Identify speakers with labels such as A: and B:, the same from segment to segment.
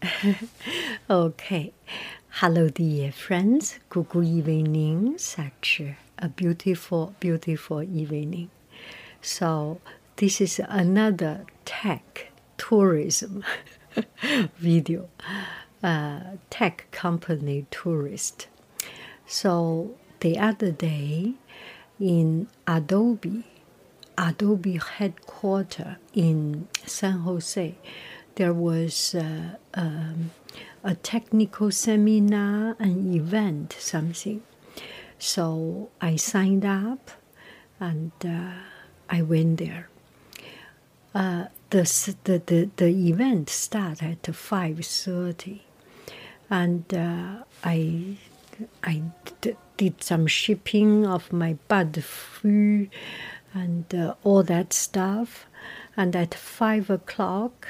A: okay. Hello, dear friends. Good evening. Such a beautiful, beautiful evening. So, this is another tech tourism video, uh, tech company tourist. So, the other day in Adobe, Adobe headquarters in San Jose, there was uh, um, a technical seminar, an event, something. So I signed up and uh, I went there. Uh, the, the, the, the event started at 5.30 and uh, I, I d- did some shipping of my bad food and uh, all that stuff. And at 5 o'clock,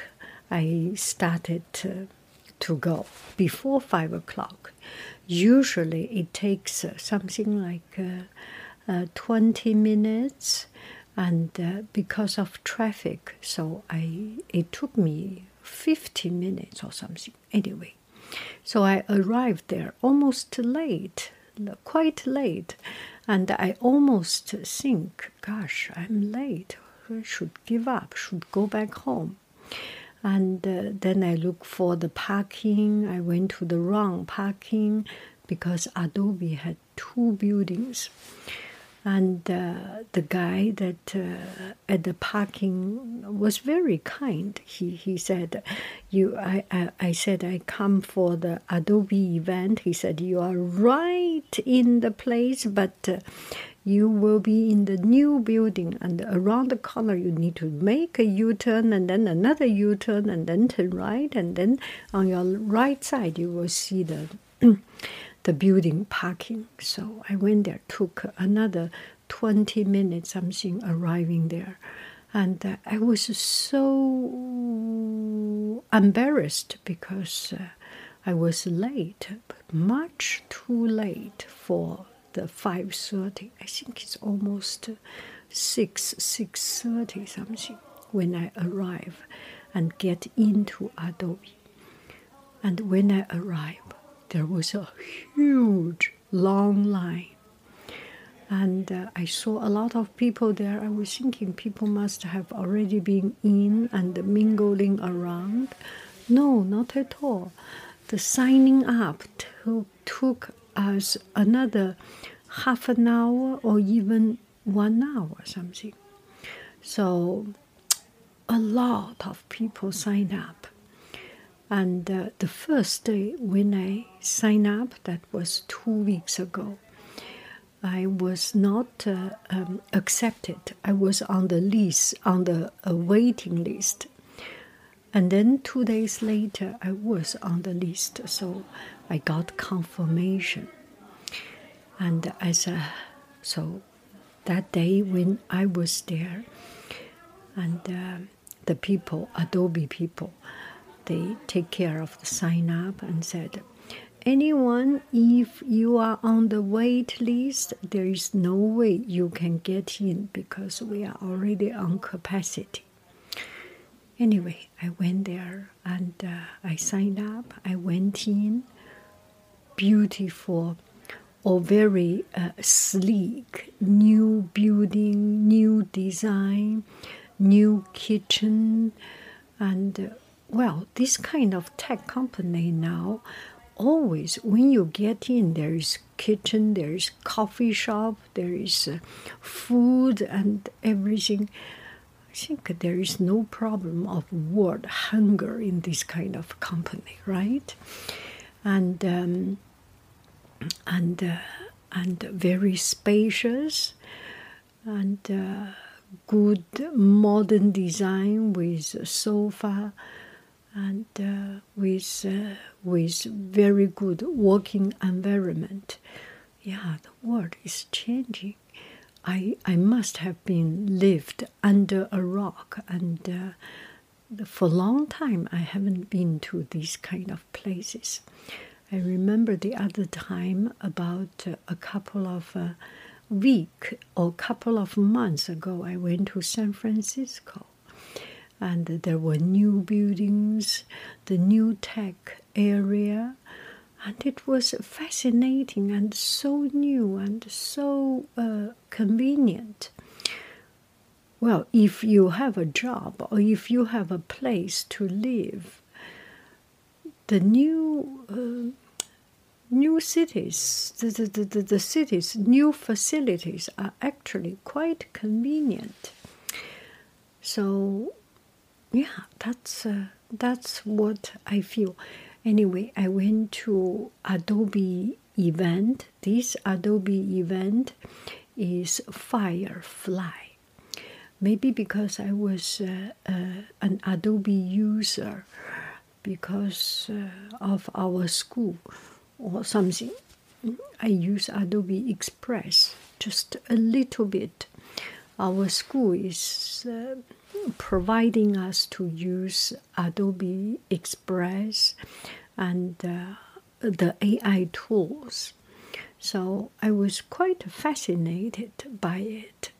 A: I started to, go before five o'clock. Usually it takes uh, something like uh, uh, 20 minutes, and uh, because of traffic, so I it took me 50 minutes or something. Anyway, so I arrived there almost late, quite late, and I almost think, gosh, I'm late. I should give up, should go back home and uh, then I look for the parking. I went to the wrong parking because Adobe had two buildings. And uh, the guy that uh, at the parking was very kind. He he said, "You." I, I I said I come for the Adobe event. He said you are right in the place, but uh, you will be in the new building and around the corner you need to make a u-turn and then another u-turn and then turn right and then on your right side you will see the the building parking. So i went there took another 20 minutes something arriving there. And uh, i was so embarrassed because uh, i was late much too late for the 5.30 i think it's almost 6 6.30 something when i arrive and get into adobe. And when i arrive there was a huge long line. And uh, i saw a lot of people there. I was thinking people must have already been in and mingling around. No not at all. The signing up to, took us another half an hour or even one hour or something. So a lot of people sign up. And uh, the first day when I signed up, that was two weeks ago, I was not uh, um, accepted. I was on the list, on the uh, waiting list. And then two days later, I was on the list. So I got confirmation. And as a, so that day when I was there, and uh, the people, Adobe people, they take care of the sign up and said, anyone, if you are on the wait list, there is no way you can get in because we are already on capacity. Anyway, I went there and uh, I signed up. I went in. Beautiful. Or very uh, sleek, new building, new design, new kitchen, and uh, well, this kind of tech company now always when you get in there is kitchen there is coffee shop there is uh, food and everything think there is no problem of word hunger in this kind of company right and um, and uh, and very spacious and uh, good modern design with sofa and uh, with uh, with very good working environment. Yeah, the world is changing. I I must have been lived under a rock, and uh, for a long time I haven't been to these kind of places. I remember the other time about uh, a couple of uh, week or couple of months ago, I went to San Francisco, and there were new buildings, the new tech area, and it was fascinating and so new and so uh, convenient. Well, if you have a job or if you have a place to live, the new uh, new cities, the, the, the, the cities, new facilities are actually quite convenient. So, yeah, that's uh, that's what I feel. Anyway, I went to Adobe event. This Adobe event is Firefly. Maybe because I was uh, uh, an Adobe user because uh, of our school or something. I use Adobe Express just a little bit. Our school is uh, providing us to use Adobe Express and uh, the AI tools. So I was quite fascinated by it.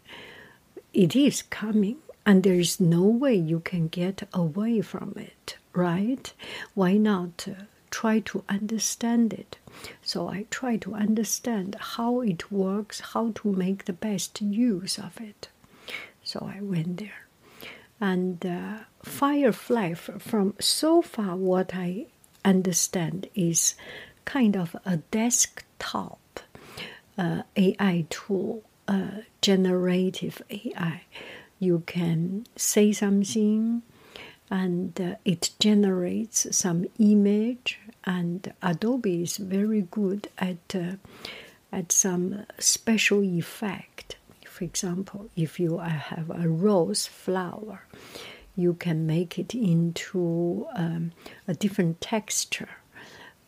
A: It is coming, and there is no way you can get away from it, right? Why not uh, try to understand it? So I try to understand how it works, how to make the best use of it. So I went there. And uh, Firefly, from so far, what I understand is kind of a desktop uh, AI tool, uh, generative AI. You can say something and uh, it generates some image and adobe is very good at uh, at some special effect for example if you have a rose flower you can make it into um, a different texture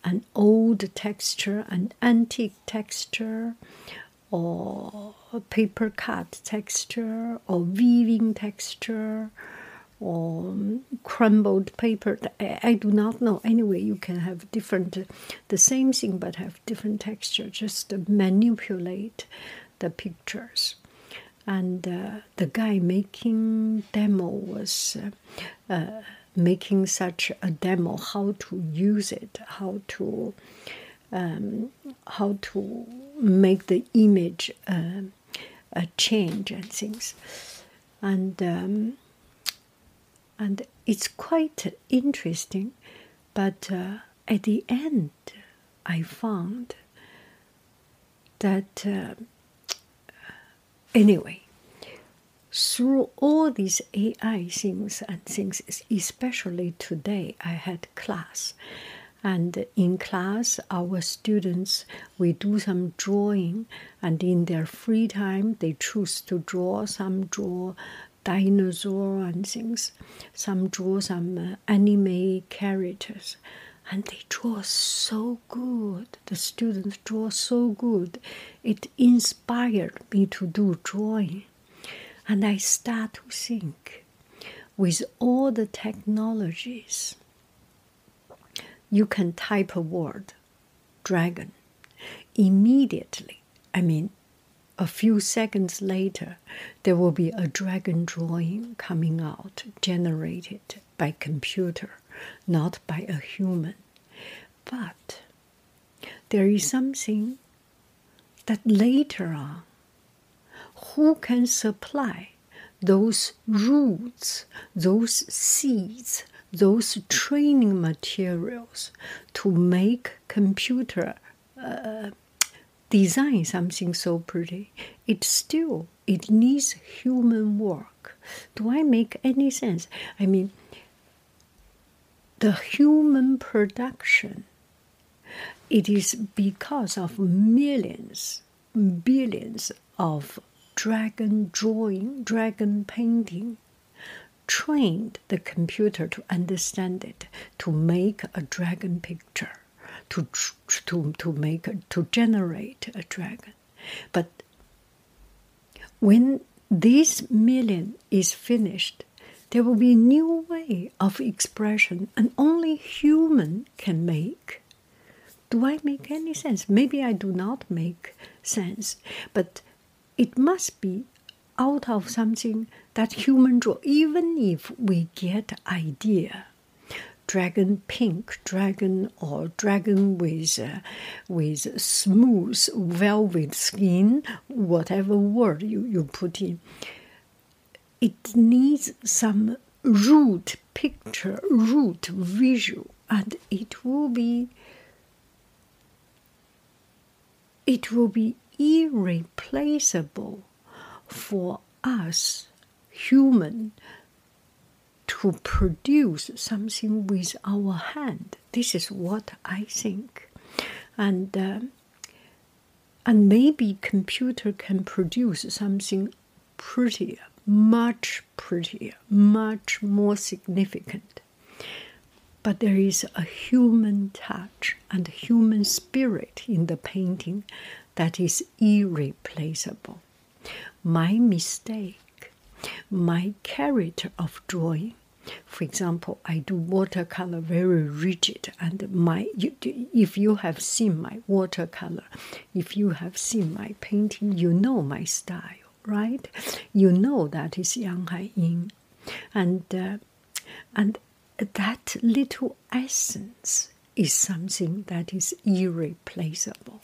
A: an old texture an antique texture or paper cut texture or weaving texture or crumbled paper. I, do not know. Anyway, you can have different, the same thing but have different texture. Just manipulate the pictures. And uh, the guy making demo was uh, uh, making such a demo, how to use it, how to um, how to make the image uh, change and things. And um, and it's quite interesting. But uh, at the end, I found that uh, anyway, through all these AI things and things, especially today, I had class. And in class, our students, we do some drawing, and in their free time, they choose to draw. Some draw dinosaur and things. Some draw some uh, anime characters, and they draw so good. The students draw so good. It inspired me to do drawing, and I start to think, with all the technologies, you can type a word, dragon, immediately. I mean, a few seconds later, there will be a dragon drawing coming out, generated by computer, not by a human. But there is something that later on, who can supply those roots, those seeds, those training materials to make computer uh, design something so pretty, it still it needs human work. Do I make any sense? I mean, the human production. It is because of millions, billions of dragon drawing, dragon painting, trained the computer to understand it, to make a dragon picture, to to to make to generate a dragon. But when this million is finished, there will be a new way of expression, and only human can make. Do I make any sense? Maybe I do not make sense, but it must be out of something that human draw. Even if we get idea, dragon pink, dragon or dragon with uh, with smooth velvet skin, whatever word you, you put in, it needs some root picture, root visual, and it will be it will be irreplaceable for us human to produce something with our hand. This is what I think, and uh, and maybe computer can produce something prettier, much prettier, much more significant. But there is a human touch and human spirit in the painting that is irreplaceable. My mistake, my character of drawing. For example, I do watercolor very rigid, and my you, if you have seen my watercolor, if you have seen my painting, you know my style, right? You know that is Yang Hai Ying, and uh, and that little essence is something that is irreplaceable.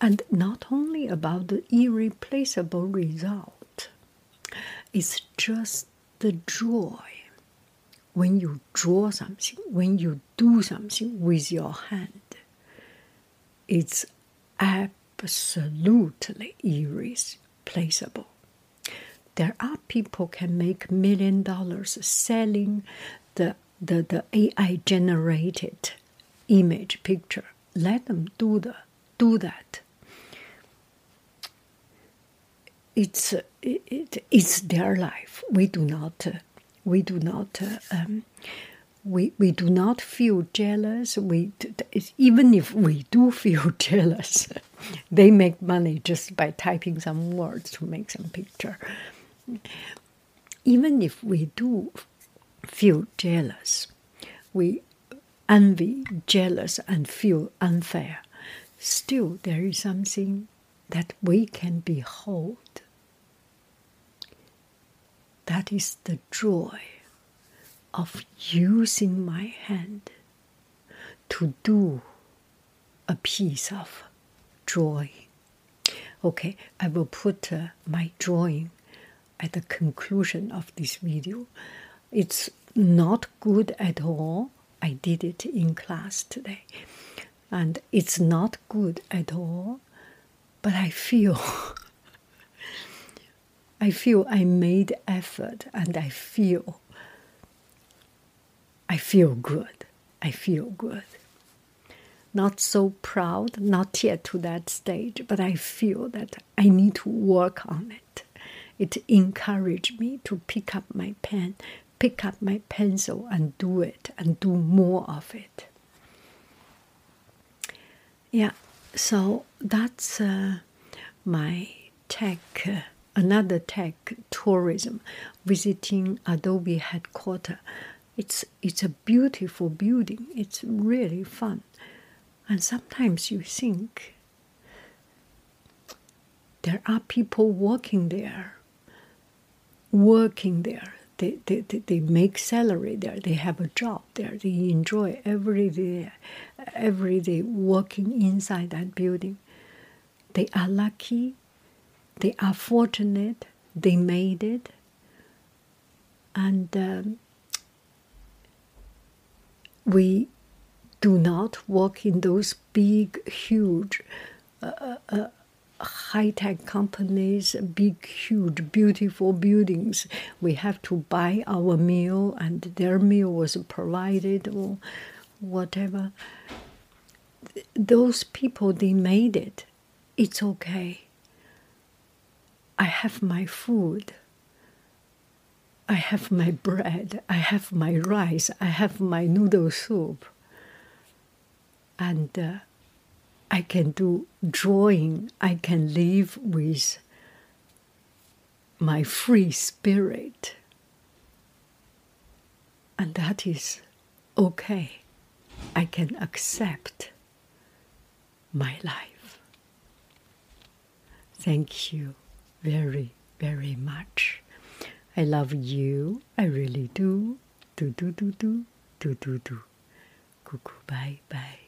A: And not only about the irreplaceable result, it's just the joy when you draw something, when you do something with your hand. It's absolutely irreplaceable. There are people can make million dollars selling the, the, the AI generated image picture. Let them do the do that it's it, it, it's their life. We do not uh, we do not uh, um, we we do not feel jealous. We even if we do feel jealous, they make money just by typing some words to make some picture. Even if we do feel jealous, we envy, jealous, and feel unfair. Still, there is something that we can behold. That is the joy of using my hand to do a piece of drawing. Okay, I will put uh, my drawing at the conclusion of this video. It's not good at all. I did it in class today. And it's not good at all but I feel I feel I made effort and I feel I feel good. I feel good. Not so proud, not yet to that stage, but I feel that I need to work on it. It encouraged me to pick up my pen, pick up my pencil and do it and do more of it. Yeah, so that's uh, my tech, uh, another tech tourism, visiting Adobe headquarters. It's it's a beautiful building. It's really fun, and sometimes you think there are people working there, working there. They, they, they make salary there, they have a job there, they enjoy every day, every day working inside that building. They are lucky, they are fortunate, they made it, and um, we do not work in those big, huge uh, uh, uh high tech companies, big, huge, beautiful buildings. We have to buy our meal, and their meal was provided or whatever. Those people, they made it. It's okay. I have my food. I have my bread, I have my rice, I have my noodle soup. And uh, I can do drawing, I can live with my free spirit. And that is okay. I can accept my life. Thank you very, very much. I love you. I really do. Do, do, do, do, do, do, do. Cuckoo, bye, bye.